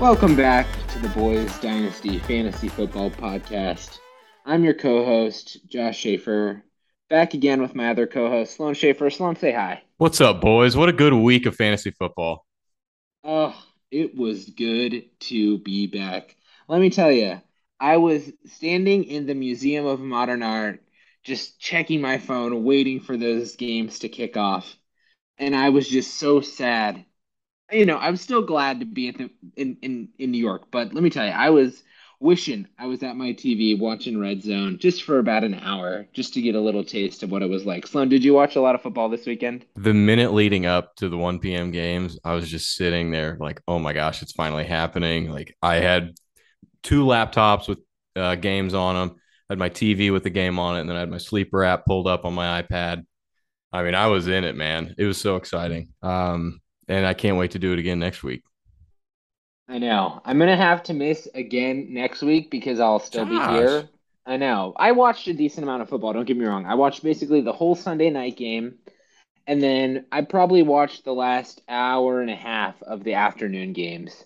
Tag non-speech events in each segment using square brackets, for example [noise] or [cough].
Welcome back to the Boys Dynasty Fantasy Football Podcast. I'm your co-host, Josh Schaefer, back again with my other co-host, Sloan Schaefer. Sloan, say hi. What's up, boys? What a good week of fantasy football. Oh, it was good to be back. Let me tell you, I was standing in the Museum of Modern Art, just checking my phone, waiting for those games to kick off. And I was just so sad. You know, I'm still glad to be the, in, in, in New York, but let me tell you, I was wishing I was at my TV watching Red Zone just for about an hour, just to get a little taste of what it was like. Sloan, did you watch a lot of football this weekend? The minute leading up to the 1 p.m. games, I was just sitting there like, oh my gosh, it's finally happening. Like I had two laptops with uh, games on them. I had my TV with the game on it, and then I had my sleeper app pulled up on my iPad. I mean, I was in it, man. It was so exciting. Um, and I can't wait to do it again next week. I know. I'm gonna have to miss again next week because I'll still be here. I know. I watched a decent amount of football. Don't get me wrong. I watched basically the whole Sunday night game, and then I probably watched the last hour and a half of the afternoon games.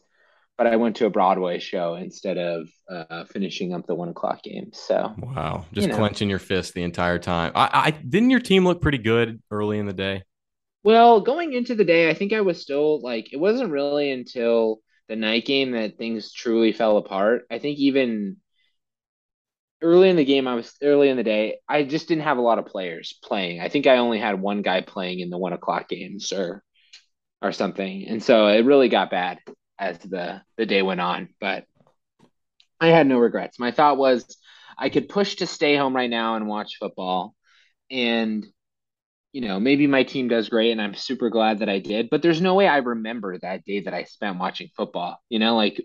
But I went to a Broadway show instead of uh, finishing up the one o'clock game. So Wow, just You know. clenching your fist the entire time. I, I didn't your team look pretty good early in the day. Well, going into the day, I think I was still like, it wasn't really until the night game that things truly fell apart. I think even early in the game, I was early in the day, I just didn't have a lot of players playing. I think I only had one guy playing in the one o'clock games or or something. And so it really got bad as the the day went on. But I had no regrets. My thought was I could push to stay home right now and watch football. And you know, maybe my team does great and I'm super glad that I did, but there's no way I remember that day that I spent watching football. You know, like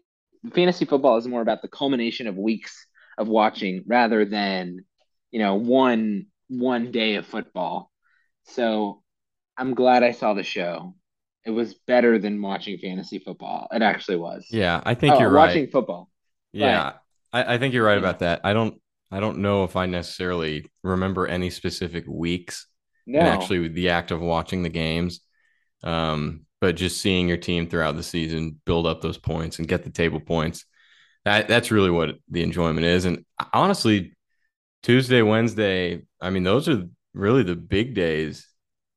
fantasy football is more about the culmination of weeks of watching rather than, you know, one one day of football. So I'm glad I saw the show. It was better than watching fantasy football. It actually was. Yeah, I think Oh, you're right. watching football. Yeah, I, I think you're right Yeah. about that. I don't I don't know if I necessarily remember any specific weeks No. and actually the act of watching the games. Um, but just seeing your team throughout the season build up those points and get the table points. That that's really what the enjoyment is. And honestly, Tuesday, Wednesday, I mean, those are really the big days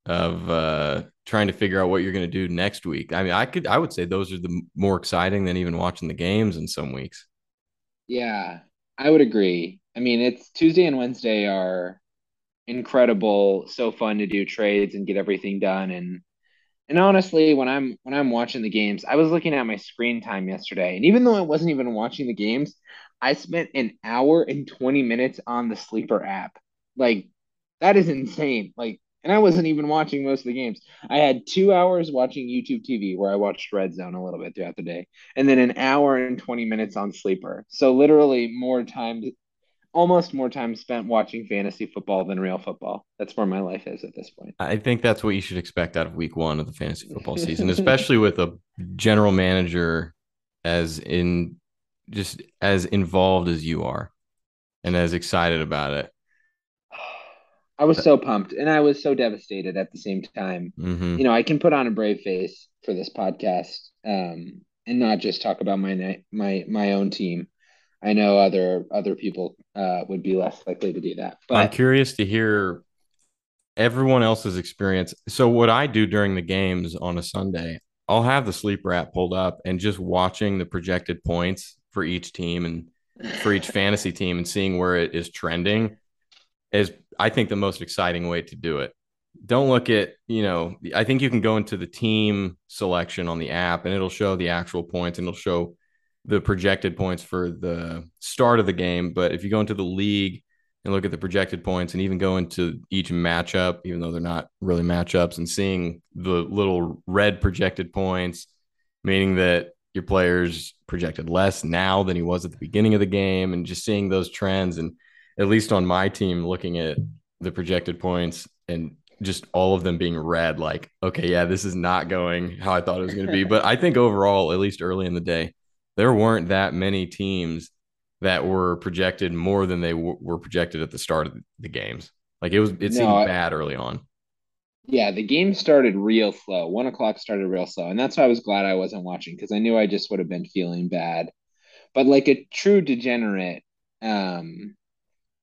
of uh trying to figure out what you're going to do next week. I mean, I could I would say those are the more exciting than even watching the games in some weeks. Yeah, I would agree. I mean, it's Tuesday and Wednesday are incredible, so fun to do trades and get everything done and and honestly, when I'm when I'm watching the games, I was looking at my screen time yesterday, and even though I wasn't even watching the games, I spent an hour and 20 minutes on the Sleeper app. Like that is insane. Like and I wasn't even watching most of the games. I had 2 hours watching YouTube TV where I watched Red Zone a little bit throughout the day, and then an hour and 20 minutes on Sleeper. So literally more time almost more time spent watching fantasy football than real football. That's where my life is at this point. I think that's what you should expect out of week one of the fantasy football [laughs] season, especially with a general manager as in just as involved as you are and as excited about it. I was so pumped and I was so devastated at the same time. hmm You know, I can put on a brave face for this podcast um, and not just talk about my my my own team. I know other other people uh, would be less likely to do that, But I'm curious to hear everyone else's experience. So, what I do during the games on a Sunday, I'll have the sleeper app pulled up and just watching the projected points for each team and for each fantasy team and seeing where it is trending is, I think, the most exciting way to do it. Don't look at, you know, I think you can go into the team selection on the app and it'll show the actual points and it'll show the projected points for the start of the game. But if you go into the league and look at the projected points and even go into each matchup, even though they're not really matchups, and seeing the little red projected points, meaning that your player's projected less now than he was at the beginning of the game, and just seeing those trends. And at least on my team, looking at the projected points and just all of them being red, like, okay, yeah, this is not going how I thought it was going to be. [laughs] But I think overall, at least early in the day, there weren't that many teams that were projected more than they w- were projected at the start of the games. Like it was, it seemed No, bad early on. Yeah, the game started real slow. One o'clock started real slow, and that's why I was glad I wasn't watching because I knew I just would have been feeling bad. But like a true degenerate, um,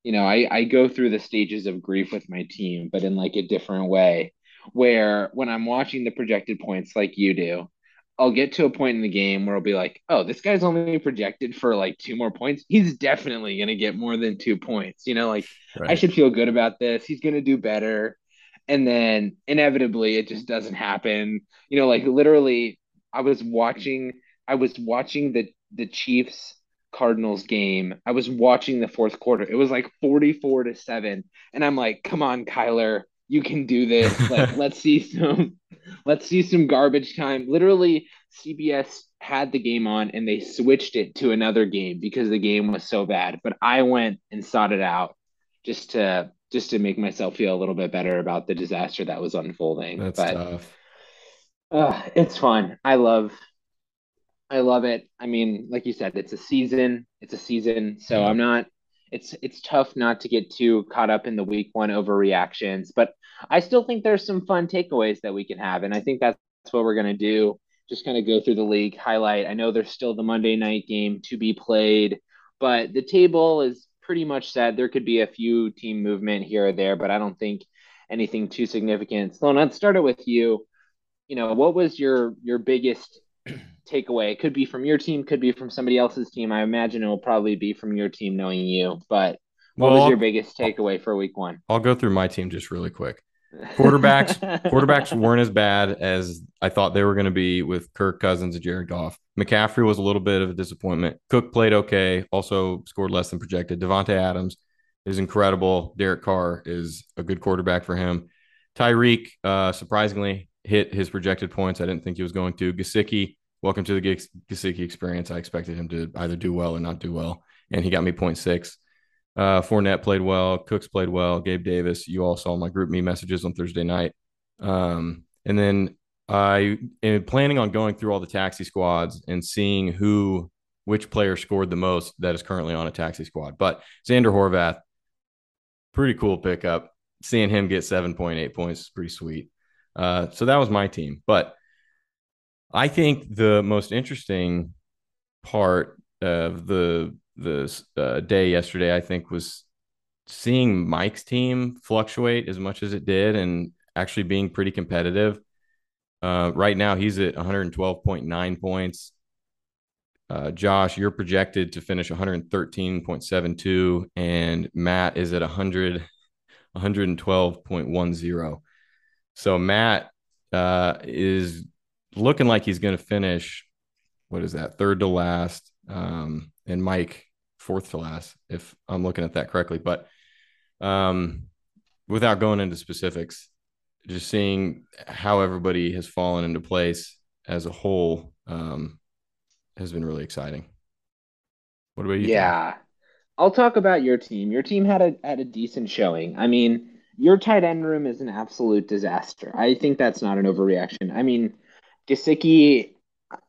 you know, I, I go through the stages of grief with my team, but in like a different way, where when I'm watching the projected points like you do, I'll get to a point in the game where I'll be like, oh, this guy's only projected for like two more points. He's definitely going to get more than two points. You know, like right. I should feel good about this. He's going to do better. And then inevitably it just doesn't happen. You know, like literally, I was watching, I was watching the the Chiefs Cardinals game. I was watching the fourth quarter. It was like 44 to 7. And I'm like, come on, Kyler, you can do this. Like, [laughs] let's see some let's see some garbage time. Literally, CBS had the game on and they switched it to another game because the game was so bad. But I went and sought it out just to just to make myself feel a little bit better about the disaster that was unfolding. That's but, tough. Uh, it's fun. I love I love it. I mean, like you said, it's a season. It's a season. So I'm not it's it's tough not to get too caught up in the week one overreactions, but I still think there's some fun takeaways that we can have. And I think that's what we're gonna do. Just kind of go through the league, highlight. I know there's still the Monday night game to be played, but the table is pretty much set. There could be a few team movement here or there, but I don't think anything too significant. So let's start it with you. You know, what was your your biggest takeaway. It could be from your team, could be from somebody else's team. I imagine it will probably be from your team, knowing you. But what well, was your biggest takeaway for week one? I'll go through my team just really quick. Quarterbacks, [laughs] quarterbacks weren't as bad as I thought they were going to be with Kirk Cousins and Jared Goff. McCaffrey was a little bit of a disappointment. Cook played okay, also scored less than projected. Davante Adams is incredible. Derek Carr is a good quarterback for him. Tyreek, uh, surprisingly, hit his projected points. I didn't think he was going to. Gesicki welcome to the Gesicki experience. I expected him to either do well or not do well, and he got me 0.6. Uh, Fournette played well. Cooks played well. Gabe Davis. You all saw my GroupMe messages on Thursday night. Um, and then I am planning on going through all the taxi squads and seeing who, which player scored the most that is currently on a taxi squad. But Zander Horvath, pretty cool pickup. Seeing him get 7.8 points is pretty sweet. Uh, so that was my team. But I think the most interesting part of the the uh, day yesterday, I think, was seeing Mike's team fluctuate as much as it did, and actually being pretty competitive. Uh, right now, he's at 112.9 points. Uh, Josh, you're projected to finish 113.72, and Matt is at 100, 112.10. So Matt uh, is looking like he's going to finish. What is that? Third to last, um, and Mike fourth to last, if I'm looking at that correctly. But um, without going into specifics, just seeing how everybody has fallen into place as a whole um, has been really exciting. What about you? Yeah, think? I'll talk about your team. Your team had a had a decent showing. I mean, your tight end room is an absolute disaster. I think that's not an overreaction. I mean, Gesicki,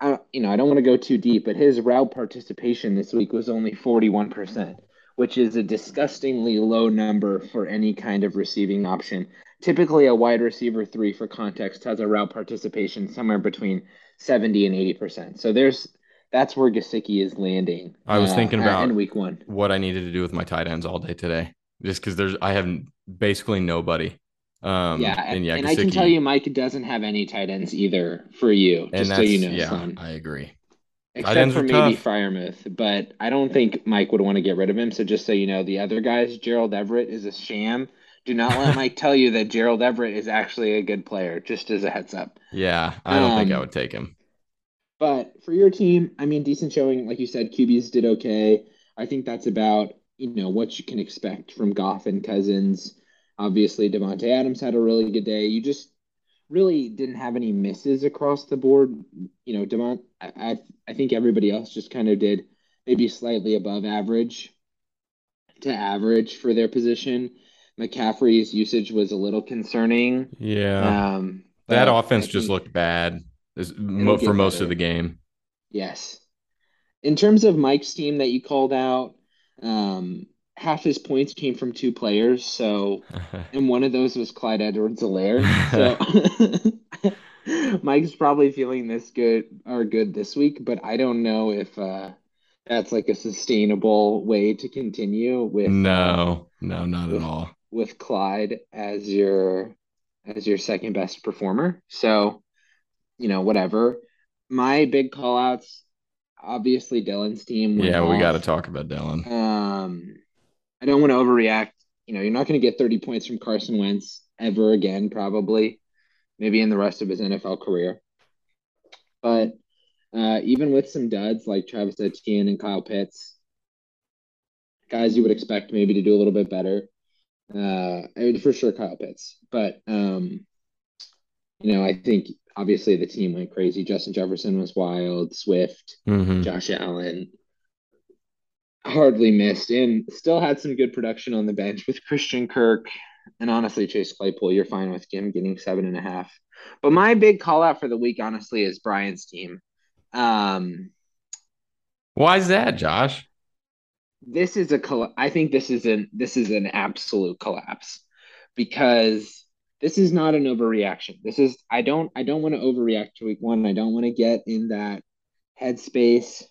I, you know, I don't want to go too deep, but his route participation this week was only 41%, which is a disgustingly low number for any kind of receiving option. Typically, a wide receiver three, for context, has a route participation somewhere between 70 and 80%. So there's that's where Gesicki is landing. I was uh, thinking about in week one what I needed to do with my tight ends all day today, just because there's I have basically nobody. Um, yeah, and, yeah, and I can tell you, Mike doesn't have any tight ends either for you. Just so you know, yeah, son. I agree. Except for maybe tough. Freiermuth, but I don't think Mike would want to get rid of him. So just so you know, the other guys, Gerald Everett is a sham. Do not let [laughs] Mike tell you that Gerald Everett is actually a good player. Just as a heads up. Yeah, I don't um, think I um, would take him. But for your team, I mean, decent showing. Like you said, QBs did okay. I think that's about you know what you can expect from Goff and Cousins. Obviously, Davante Adams had a really good day. You just really didn't have any misses across the board. You know, Demont, I, I, I think everybody else just kind of did maybe slightly above average to average for their position. McCaffrey's usage was a little concerning. Yeah. Um, that offense just looked bad for most better. of the game. Yes. In terms of Mike's team that you called out, um, half his points came from two players. So, [laughs] and one of those was Clyde Edwards-Helaire. [laughs] So, [laughs] Mike's probably feeling this good or good this week, but I don't know if uh, that's like a sustainable way to continue with. No, uh, no, not with, at all. With Clyde as your as your second best performer. So, you know, whatever. My big call outs, obviously Dylan's team. Yeah, we got to talk about Dylan. Um, I don't want to overreact. You know, you're not going to get 30 points from Carson Wentz ever again, probably, maybe in the rest of his NFL career. But uh, even with some duds like Travis Etienne and Kyle Pitts, guys you would expect maybe to do a little bit better. Uh, I mean, for sure Kyle Pitts, but um, you know, I think obviously the team went crazy. Justin Jefferson was wild. Swift, mm-hmm. Josh Allen, hardly missed, and still had some good production on the bench with Christian Kirk and honestly Chase Claypool. You're fine with him getting seven and a half. But my big call out for the week, honestly, is Brian's team. Um, Why is that, Josh? This is a coll- I think this is an this is an absolute collapse because this is not an overreaction. This is I don't I don't want to overreact to week one. I don't want to get in that headspace.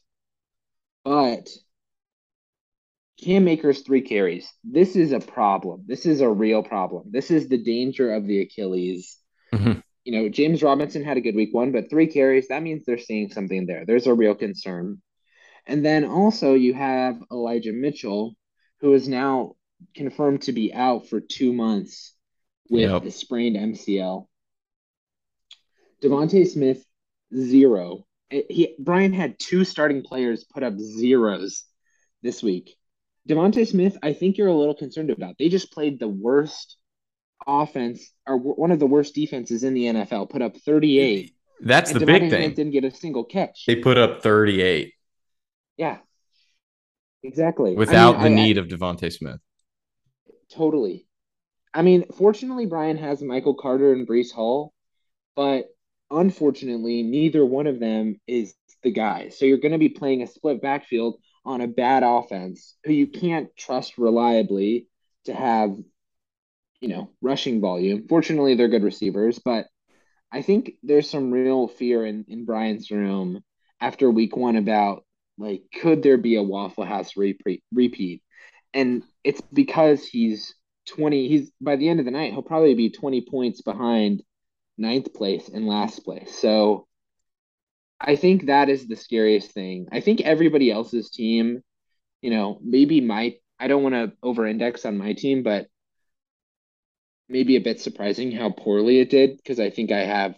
But Cam Akers three carries. This is a problem. This is a real problem. This is the danger of the Achilles. Mm-hmm. You know, James Robinson had a good week one, but three carries, that means they're seeing something there. There's a real concern. And then also you have Elijah Mitchell, who is now confirmed to be out for two months with yep. the sprained MCL. DeVonta Smith, zero. He Brian had two starting players put up zeros this week. DeVonta Smith, I think you're a little concerned about. They just played the worst offense or one of the worst defenses in the NFL. Put up 38. That's the big thing. Smith didn't get a single catch. They put up 38. Yeah, exactly. Without I mean, the I, need I, of DeVonta Smith. Totally. I mean, fortunately, Brian has Michael Carter and Breece Hall, but unfortunately, neither one of them is the guy. So you're going to be playing a split backfield on a bad offense who you can't trust reliably to have, you know, rushing volume. Fortunately, they're good receivers, but I think there's some real fear in, in Brian's room after week one about like, could there be a Waffle House repeat? repeat? And it's because he's 20, he's by the end of the night, he'll probably be 20 points behind ninth place and last place. So I think that is the scariest thing. I think everybody else's team, you know, maybe my I don't want to over index on my team, but maybe a bit surprising how poorly it did because I think I have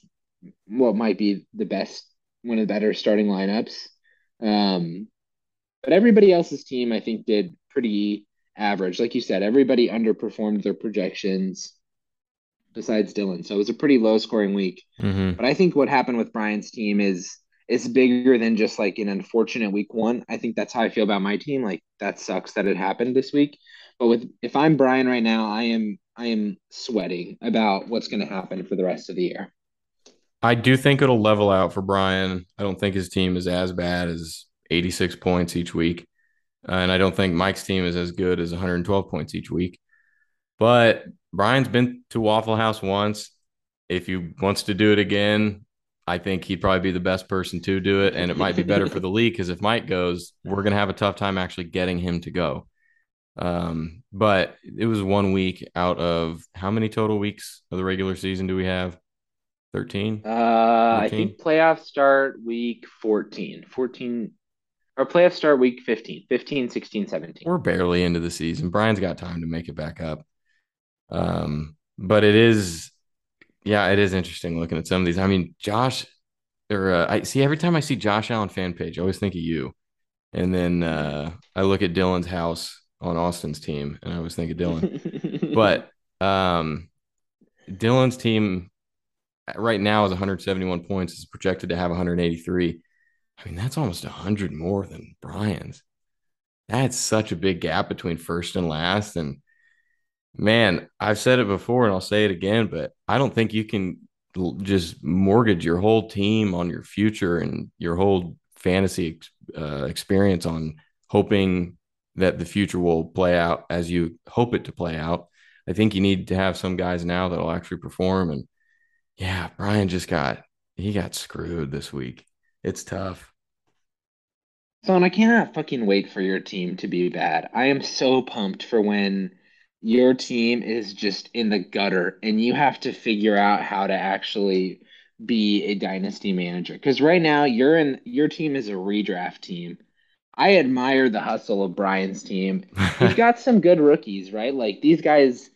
what might be the best one of the better starting lineups. Um, but everybody else's team I think did pretty average. Like you said, everybody underperformed their projections besides Dylan. So it was a pretty low scoring week. Mm-hmm. But I think what happened with Brian's team is it's bigger than just like an unfortunate week one. I think that's how I feel about my team. Like that sucks that it happened this week. But with if I'm Brian right now, I am I am sweating about what's going to happen for the rest of the year. I do think it'll level out for Brian. I don't think his team is as bad as 86 points each week. And I don't think Mike's team is as good as 112 points each week. But Brian's been to Waffle House once. If he wants to do it again, I think he'd probably be the best person to do it. And it might be better for the league because if Mike goes, we're going to have a tough time actually getting him to go. Um, but it was one week out of how many total weeks of the regular season do we have? 13? Uh, 13? I think playoffs start week 14. 14 or playoffs start week 15, 15, 16, 17. We're barely into the season. Brian's got time to make it back up. Um, but it is yeah, it is interesting looking at some of these. I mean, Josh, or uh, I see every time I see Josh Allen fan page, I always think of you. And then uh, I look at Dylan's house on Austin's team, and I always think of Dylan. [laughs] but um, Dylan's team right now is 171 points. Is projected to have 183. I mean, that's almost 100 more than Brian's. That's such a big gap between first and last, and Man, I've said it before and I'll say it again, but I don't think you can just mortgage your whole team on your future and your whole fantasy uh, experience on hoping that the future will play out as you hope it to play out. I think you need to have some guys now that'll actually perform. And yeah, Brian just got he got screwed this week. It's tough. Son, I cannot fucking wait for your team to be bad. I am so pumped for when your team is just in the gutter and you have to figure out how to actually be a dynasty manager. Because right now you're in your team is a redraft team. I admire the hustle of Brian's team. He's [laughs] got some good rookies, right? Like these guys,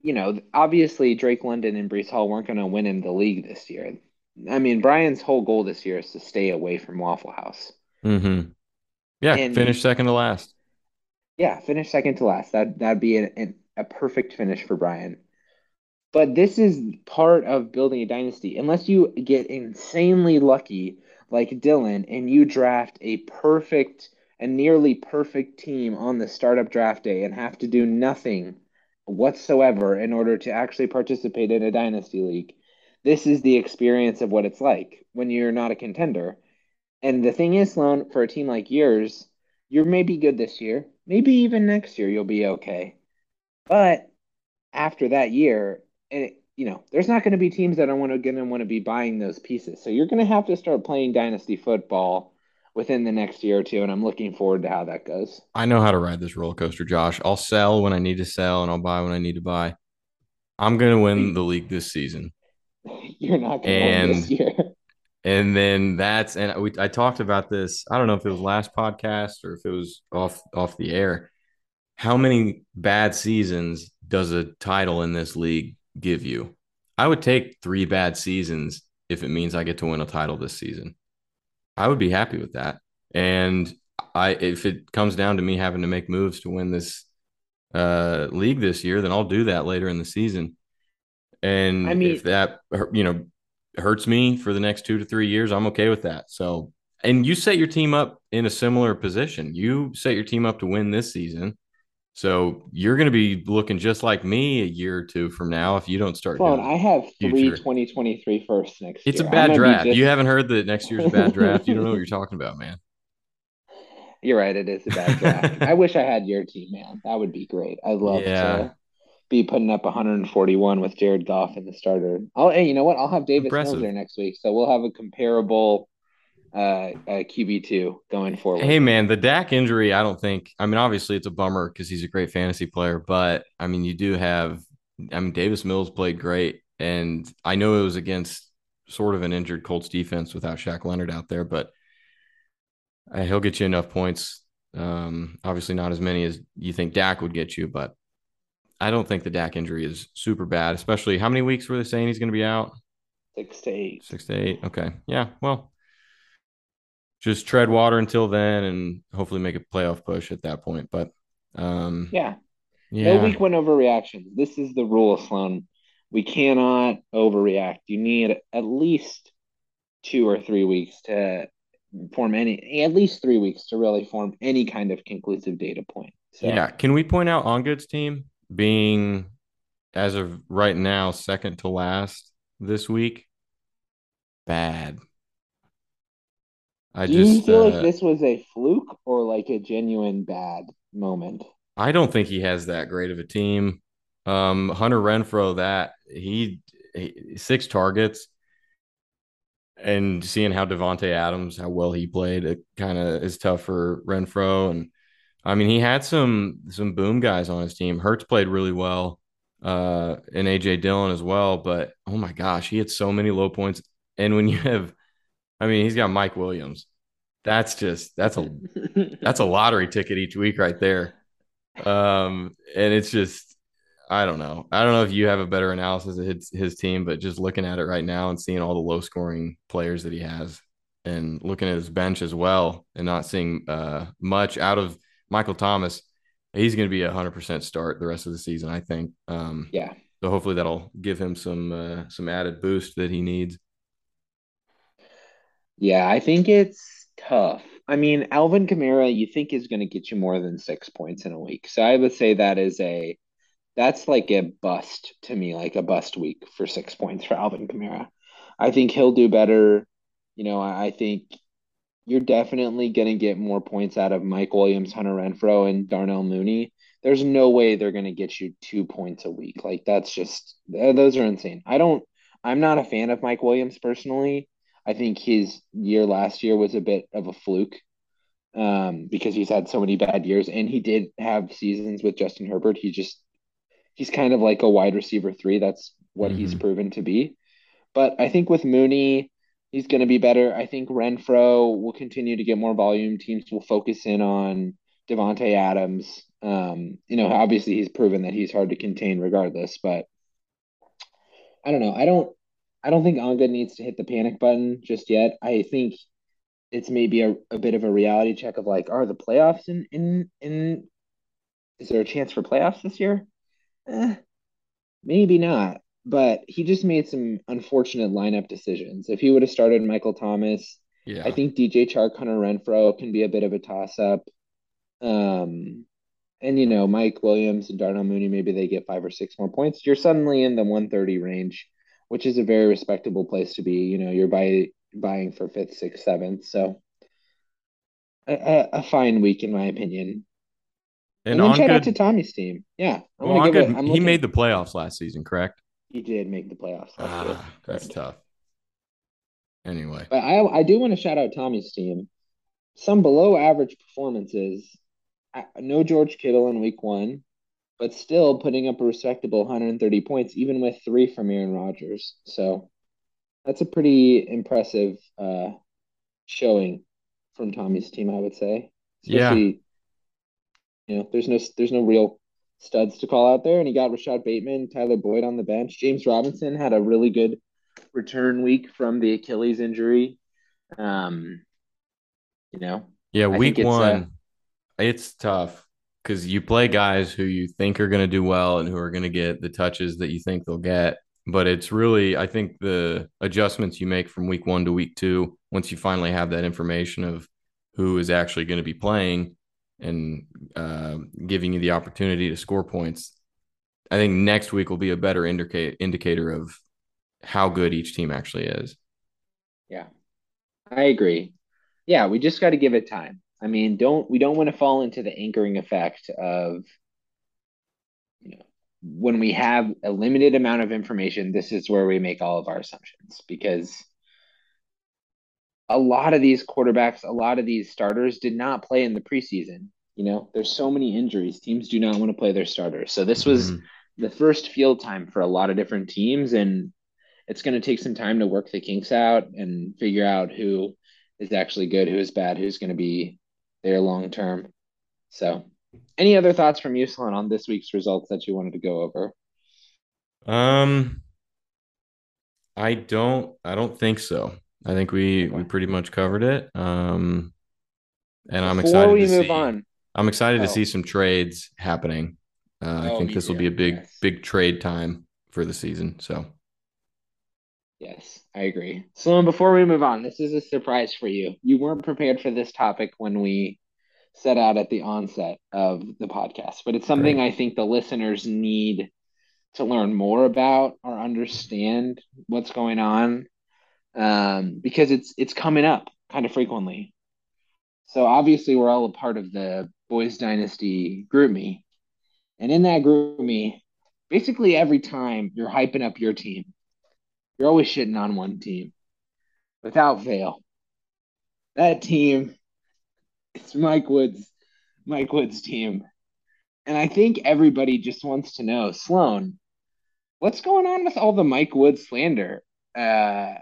you know, obviously Drake London and Breece Hall weren't going to win in the league this year. I mean, Brian's whole goal this year is to stay away from Waffle House. Mm-hmm. Yeah, And finish second to last. Yeah, finish second to last. That that'd be an, an, a perfect finish for Brian. But this is part of building a dynasty. Unless you get insanely lucky, like Dylan, and you draft a perfect and nearly perfect team on the startup draft day and have to do nothing whatsoever in order to actually participate in a dynasty league, this is the experience of what it's like when you're not a contender. And the thing is, Sloan, for a team like yours, you're maybe good this year. Maybe even next year you'll be okay. But after that year, and it, you know, there's not going to be teams that are going to want to be buying those pieces. So you're going to have to start playing dynasty football within the next year or two, and I'm looking forward to how that goes. I know how to ride this roller coaster, Josh. I'll sell when I need to sell and I'll buy when I need to buy. I'm going to win the league this season. [laughs] You're not going to win this year. And then that's and we I talked about this. I don't know if it was last podcast or if it was off off the air. How many bad seasons does a title in this league give you? I would take 3 bad seasons if it means I get to win a title this season. I would be happy with that. And I if it comes down to me having to make moves to win this uh league this year, then I'll do that later in the season. I And if that you know hurts me for the next 2 to 3 years, I'm okay with that. So, and you set your team up in a similar position. You set your team up to win this season. So, you're going to be looking just like me a year or two from now if you don't start doing I have three future. 2023 firsts next It's a year. I'm bad going to be draft. You haven't heard that next year's a bad draft. You don't know what you're talking about, man. [laughs] You're right, it is a bad draft. [laughs] I wish I had your team, man. That would be great. I'd love Yeah, to be putting up 141 with Jared Goff in the starter. Oh, and you know what? I'll have Davis Mills there next week, so we'll have a comparable uh, uh QB2 going forward. Hey man, the Dak injury, I don't think. I mean, obviously it's a bummer because he's a great fantasy player, but I mean, you do have. I mean, Davis Mills played great, and I know it was against sort of an injured Colts defense without Shaq Leonard out there, but uh, he'll get you enough points. Um, obviously not as many as you think Dak would get you, but I don't think the Dak injury is super bad. Especially how many weeks were they saying he's going to be out? Six to eight. Six to eight. Okay, yeah. Well, just tread water until then and hopefully make a playoff push at that point. But um, Yeah. No week one overreaction. This is the rule, of Sloan. We cannot overreact. You need at least two or three weeks to form any, at least three weeks to really form any kind of conclusive data point. So. yeah. Can we point out On Good's team being, as of right now, second to last this week? Bad. I do you just, feel like uh, this was a fluke or like a genuine bad moment? I don't think he has that great of a team. Um, Hunter Renfrow, that he, he six targets and seeing how Davante Adams, how well he played, it kind of is tough for Renfrow. And I mean, he had some some boom guys on his team. Hurts played really well, uh, and AJ Dillon as well. But oh my gosh, he had so many low points. And when you have, I mean, he's got Mike Williams. That's just that's a [laughs] that's a lottery ticket each week right there. Um, and it's just I don't know. I don't know if you have a better analysis of his, his team, but just looking at it right now and seeing all the low scoring players that he has and looking at his bench as well and not seeing uh, much out of Michael Thomas, he's going to be a 100% start the rest of the season, I think. Um, Yeah. so hopefully that'll give him some uh, some added boost that he needs. Yeah, I think it's tough. I mean, Alvin Kamara, you think is going to get you more than six points in a week. So I would say that is a that's like a bust to me, like a bust week for six points for Alvin Kamara. I think he'll do better. You know, I think you're definitely going to get more points out of Mike Williams, Hunter Renfrow, and Darnell Mooney. There's no way they're going to get you two points a week. Like that's just those are insane. I don't. I'm not a fan of Mike Williams personally. I think his year last year was a bit of a fluke um, because he's had so many bad years, and he did have seasons with Justin Herbert. He just he's kind of like a wide receiver three. That's what mm-hmm. he's proven to be. But I think with Mooney, he's going to be better. I think Renfrow will continue to get more volume. Teams will focus in on Davante Adams. Um, you know, obviously he's proven that he's hard to contain regardless, but I don't know. I don't I don't think Anga needs to hit the panic button just yet. I think it's maybe a, a bit of a reality check of like, are the playoffs in in in is there a chance for playoffs this year? Eh, maybe not but he just made some unfortunate lineup decisions. If he would have started Michael Thomas, yeah. I think DJ Chark, Hunter Renfrow can be a bit of a toss up. Um, and you know, Mike Williams and Darnell Mooney, maybe they get five or six more points. You're suddenly in the 130 range, which is a very respectable place to be. You know, you're buy, buying for fifth, sixth, seventh. So a, a fine week, in my opinion. And, and then shout good, out to Tommy's team. Yeah. I'm well, good, it, he made the playoffs last season, correct? He did make the playoffs. That's, ah, that's tough. Anyway, but I I do want to shout out Tommy's team. Some below average performances. No George Kittle in Week One, but still putting up a respectable 130 points, even with three from Aaron Rodgers. So that's a pretty impressive uh, showing from Tommy's team, I would say. Especially, yeah. You know, there's no there's no real studs to call out there, and he got Rashod Bateman, Tyler Boyd on the bench. James Robinson had a really good return week from the Achilles injury. Um, you know, yeah, week it's, one, uh, it's tough because you play guys who you think are going to do well and who are going to get the touches that you think they'll get. But it's really, I think, the adjustments you make from week one to week two, once you finally have that information of who is actually going to be playing, and uh, giving you the opportunity to score points. I think next week will be a better indicate indicator of how good each team actually is. Yeah, I agree. Yeah, we just got to give it time. I mean, don't we don't want to fall into the anchoring effect of you know when we have a limited amount of information, this is where we make all of our assumptions because a lot of these quarterbacks, a lot of these starters did not play in the preseason. You know, there's so many injuries. Teams do not want to play their starters. So this was mm-hmm. the first field time for a lot of different teams, and it's going to take some time to work the kinks out and figure out who is actually good, who is bad, who's going to be there long term. So, any other thoughts from you, Sloan, on this week's results that you wanted to go over? Um, I don't. I don't think so. I think we we pretty much covered it. Um, and I'm excited we to move see, on. I'm excited oh. to see some trades happening. Uh, oh, I think this will be a big yes. big trade time for the season. So. Yes, I agree. So before we move on, this is a surprise for you. You weren't prepared for this topic when we set out at the onset of the podcast, but it's something. I think the listeners need to learn more about or understand what's going on um, because it's it's coming up kind of frequently. So obviously we're all a part of the Boys Dynasty GroupMe, and in that GroupMe, basically every time you're hyping up your team, you're always shitting on one team, without fail. That team, it's Mike Woods, Mike Woods' team, and I think everybody just wants to know, Sloan, what's going on with all the Mike Woods slander? Uh,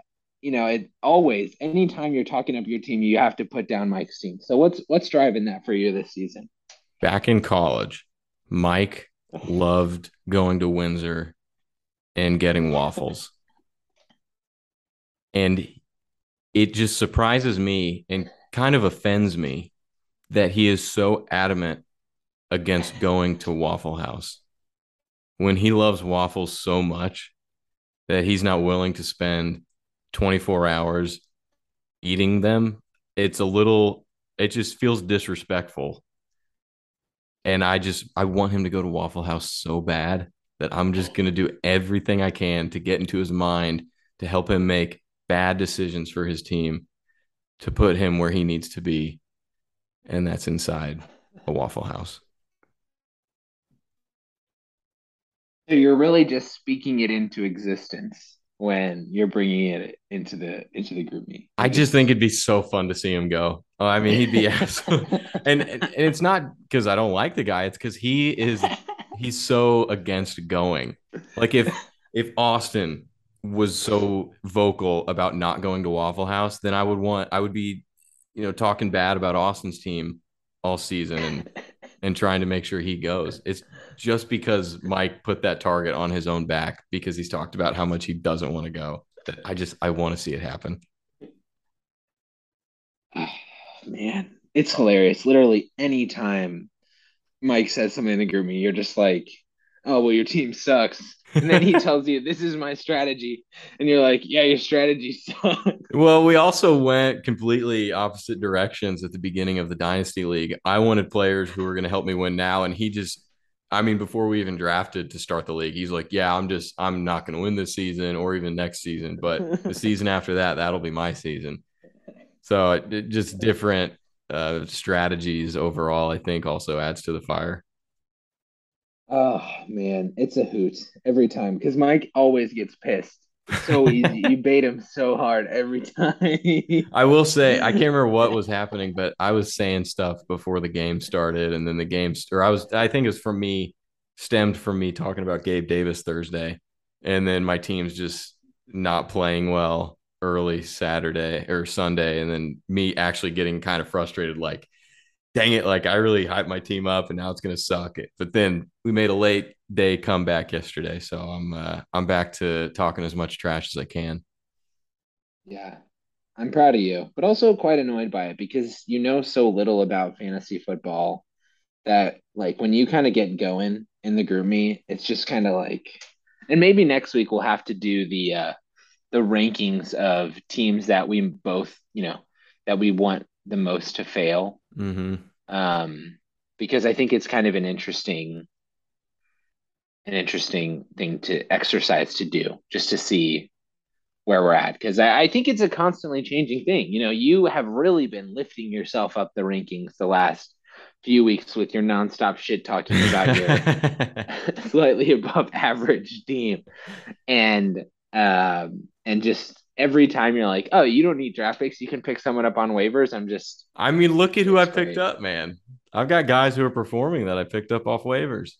you know, it always anytime you're talking up your team, you have to put down Mike's team. So what's what's driving that for you this season? Back in college, Mike [laughs] loved going to Windsor and getting waffles. [laughs] and it just surprises me and kind of offends me that he is so adamant against going to Waffle House when he loves waffles so much that he's not willing to spend 24 hours eating them, it's a little, it just feels disrespectful. And I just, I want him to go to Waffle House so bad that I'm just going to do everything I can to get into his mind to help him make bad decisions for his team. to put him where he needs to be, and that's inside a Waffle House. So you're really just speaking it into existence when you're bringing it into the into the GroupMe. I just think it'd be so fun to see him go. Oh, I mean, he'd be [laughs] absolutely, and, and and it's not because I don't like the guy. It's because he is he's so against going. Like if if Austin was so vocal about not going to Waffle House, then I would want I would be, you know, talking bad about Austin's team all season and and trying to make sure he goes. It's just because Mike put that target on his own back because he's talked about how much he doesn't want to go. That I just I want to see it happen. Oh, [sighs] man, it's hilarious. Literally anytime Mike says something to GroupMe, you're just like, "Oh well, your team sucks." and then he [laughs] tells you this is my strategy and you're like yeah your strategy [laughs] sucks well we also went completely opposite directions at the beginning of the dynasty league i wanted players who were going to help me win now and he just i mean before we even drafted to start the league he's like yeah i'm just i'm not going to win this season or even next season but the [laughs] season after that that'll be my season so it, just different uh, strategies overall i think also adds to the fire Oh man, it's a hoot every time because Mike always gets pissed. So easy. you bait him so hard every time. I will say I can't remember what was happening, but I was saying stuff before the game started, and then the game or I was I think it was from me stemmed from me talking about Gabe Davis Thursday, and then my team's just not playing well early Saturday or Sunday, and then me actually getting kind of frustrated, like dang it, like I really hyped my team up and now it's gonna suck. It. But then we made a late day comeback yesterday, so I'm uh, I'm back to talking as much trash as I can. Yeah, I'm proud of you, but also quite annoyed by it because you know so little about fantasy football that like when you kind of get going in the GroupMe, it's just kind of like, and maybe next week we'll have to do the uh the rankings of teams that we both you know that we want the most to fail. Mm-hmm. Um, because I think it's kind of an interesting, an interesting thing to exercise to do, just to see where we're at. Because I, I think it's a constantly changing thing. You know, you have really been lifting yourself up the rankings the last few weeks with your nonstop shit talking about your [laughs] [laughs] slightly above average team, and um, and just every time you're like, oh, you don't need draft picks, you can pick someone up on waivers. I'm just. I mean, look at who I picked up, man. I've got guys who are performing that I picked up off waivers.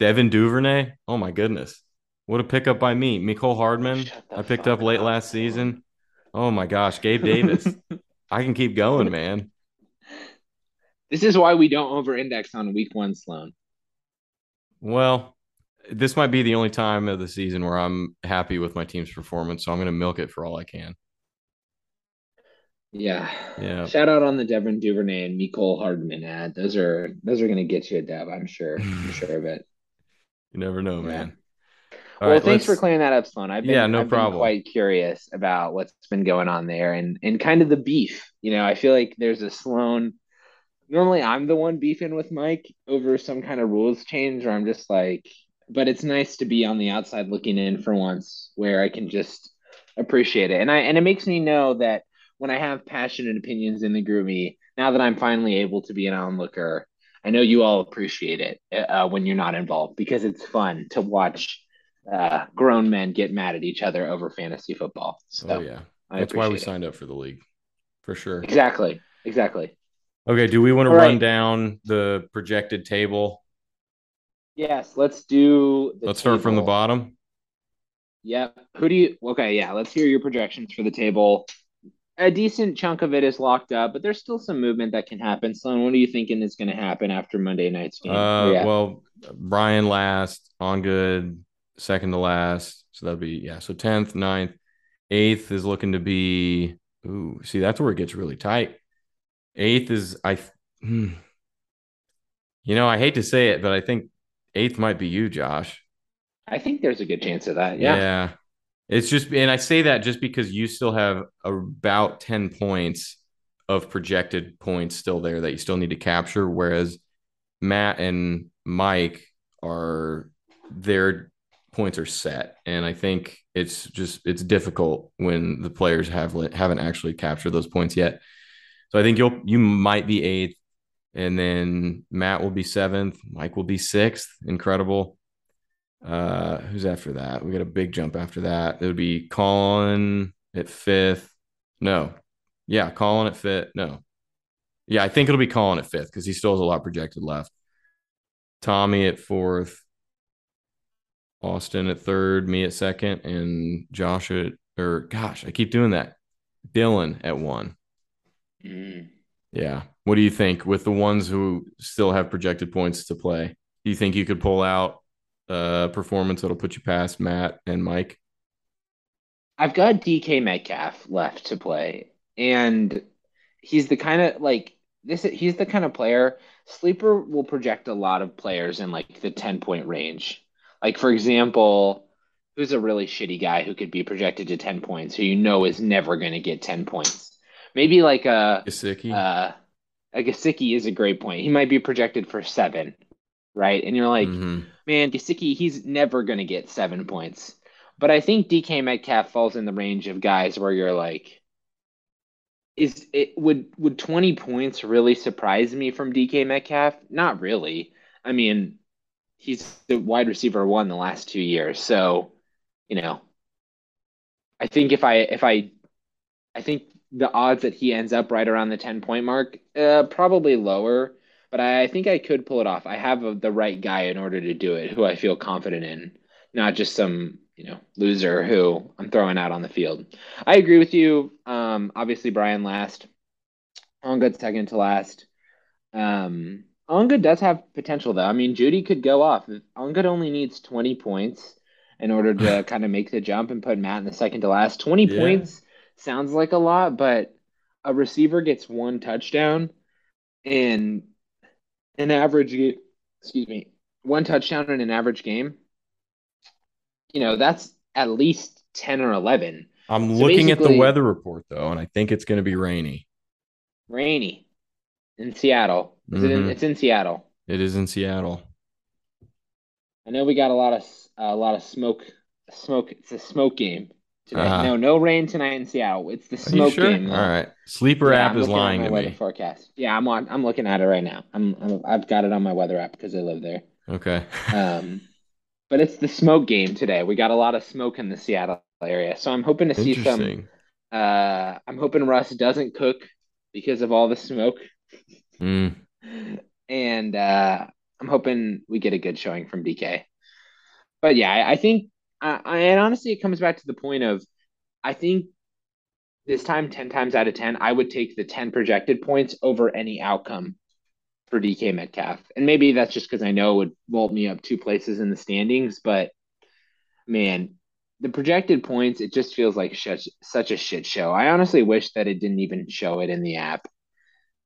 Devin Duvernay. Oh my goodness, what a pickup by me. Mecole Hardman. I picked up late up. last season. Oh my gosh, Gabe Davis. [laughs] I can keep going, man. This is why we don't over-index on week one, Sloan. Well, this might be the only time of the season where I'm happy with my team's performance, so I'm going to milk it for all I can. Yeah. Yeah. Shout out on the Devin Duvernay and Mecole Hardman ad. Those are those are going to get you a dub. I'm sure. I'm [laughs] sure of it. You never know, man. All well, right, thanks let's... for clearing that up, Sloan. I've been, yeah, no I've problem. Quite curious about what's been going on there and and kind of the beef. You know, I feel like there's a Sloan. Normally, I'm the one beefing with Mike over some kind of rules change, or I'm just like, but it's nice to be on the outside looking in for once where I can just appreciate it. And I and it makes me know that when I have passionate opinions in the GroupMe, now that I'm finally able to be an onlooker, I know you all appreciate it uh, when you're not involved because it's fun to watch uh, grown men get mad at each other over fantasy football. So oh yeah, that's why we it. signed up for the league, for sure. Exactly, exactly. Okay, do we want to all run right. down the projected table Yes, let's do. let's start from the bottom. Yep. Who do you? Okay, yeah. Let's hear your projections for the table. A decent chunk of it is locked up, but there's still some movement that can happen. Sloan, what are you thinking is going to happen after Monday night's game? Uh, well, Brian last, on good, second to last. So that'd be yeah. So tenth, 9th, eighth is looking to be. Ooh, see, that's where it gets really tight. Eighth is I. Hmm. You know, I hate to say it, but I think eighth might be you, Josh. I think there's a good chance of that. Yeah. Yeah. It's just, and I say that just because you still have about 10 points of projected points still there that you still need to capture. Whereas Matt and Mike are, their points are set, and I think it's just it's difficult when the players have haven't actually captured those points yet. So I think you'll you might be eighth, and then Matt will be seventh, Mike will be sixth. Incredible. Uh, who's after that? We got a big jump after that. It would be Colin at fifth. No, yeah, Colin at fifth. No, yeah, I think it'll be Colin at fifth because he still has a lot projected left. Tommy at fourth, Austin at third, me at second, and Josh at or gosh, I keep doing that. Dylan at one. Mm. Yeah. What do you think with the ones who still have projected points to play? Do you think you could pull out a performance that'll put you past Matt and Mike? I've got DK Metcalf left to play, and he's the kind of like this. He's the kind of player. Sleeper will project a lot of players in like the ten point range. Like for example, who's a really shitty guy who could be projected to ten points, who you know is never going to get ten points. Maybe like a Gesicki. Uh, a Gesicki is a great point. He might be projected for seven, right? And you're like, mm-hmm. man, Gesicki, he's never going to get seven points. But I think DK Metcalf falls in the range of guys where you're like, is it would would 20 points really surprise me from DK Metcalf? Not really. I mean, he's the wide receiver one the last two years. So, you know, I think if I if I I think the odds that he ends up right around the 10 point mark, uh, probably lower, but I, I think I could pull it off. I have a, the right guy in order to do it, who I feel confident in, not just some you know, loser who I'm throwing out on the field. I agree with you. Um, obviously Brian last, Ongood second to last. Um, Ongood does have potential though. I mean, Jeudy could go off. Ongood only needs 20 points in order to [laughs] kind of make the jump and put Matt in the second to last. 20 yeah. points sounds like a lot, but a receiver gets one touchdown in an average, excuse me, one touchdown in an average game you know, that's at least 10 or 11. I'm so looking at the weather report though, and I think it's going to be rainy. Rainy in Seattle. Is mm-hmm. it in, mm-hmm. it's in Seattle. It is in Seattle. I know we got a lot of a lot of smoke. Smoke. It's a smoke game today. Uh-huh. No, no rain tonight in Seattle. It's the smoke sure? game. All right. Sleeper yeah, app I'm is lying to me. Forecast. Yeah, I'm on. I'm looking at it right now. I'm, I'm I've got it on my weather app because I live there. Okay. [laughs] um, but it's the smoke game today. We got a lot of smoke in the Seattle area, so I'm hoping to see some. Uh, I'm hoping Russ doesn't cook because of all the smoke, mm. [laughs] and uh, I'm hoping we get a good showing from DK. But yeah, I, I think, I, I, and honestly, it comes back to the point of, I think this time, ten times out of ten, I would take the ten projected points over any outcome for DK Metcalf. And maybe that's just because I know it would vault me up two places in the standings, but man, the projected points, it just feels like such, such a shit show. I honestly wish that it didn't even show it in the app.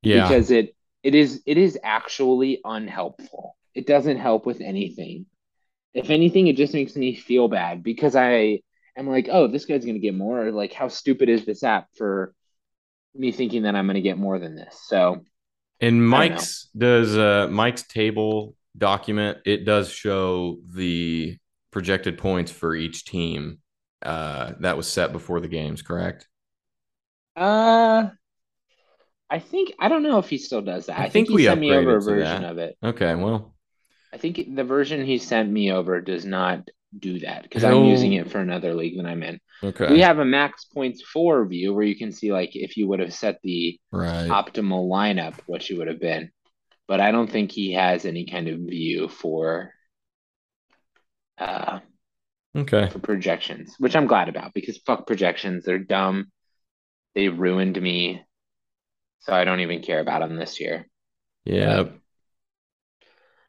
Yeah. Because it it is it is actually unhelpful. It doesn't help with anything. If anything, it just makes me feel bad because I am like, oh, this guy's gonna get more. Like, how stupid is this app for me thinking that I'm gonna get more than this? So and Mike's does uh Mike's table document it does show the projected points for each team uh that was set before the games, correct? Uh I think I don't know if he still does that. I, I think, think, he sent me over a version of it. Okay, well. I think the version he sent me over does not do that because I'm using it for another league that I'm in. Okay. We have a max points four view where you can see like if you would have set the right. optimal lineup, what you would have been. But I don't think he has any kind of view for uh okay for projections, which I'm glad about because fuck projections, they're dumb. They ruined me. So I don't even care about them this year. Yeah.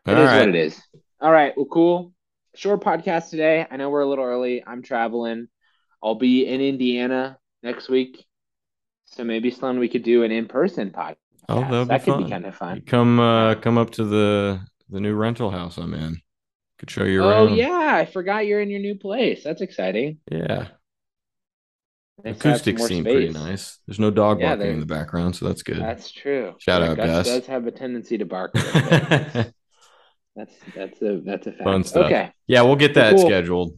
It is what it is. All right. Well, cool. Short podcast today. I know we're a little early. I'm traveling. I'll be in Indiana next week. So maybe Sloan, we could do an in-person podcast. Oh, that that could be kind of fun. You come, uh, come up to the the new rental house I'm in. Could show you around. Oh yeah, I forgot you're in your new place. That's exciting. Yeah. Nice Acoustics seem space. pretty nice. There's no dog yeah, barking in the background, so that's good. That's true. Shout yeah, out, Gus. Does have a tendency to bark. [laughs] that's That's a that's a fact. Fun stuff. Okay. Yeah, we'll get that Cool. scheduled.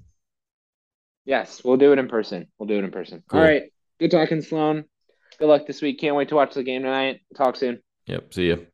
Yes, we'll do it in person. We'll do it in person. Cool. All right. Good talking, Sloan. Good luck this week. Can't wait to watch the game tonight. Talk soon. Yep. See you.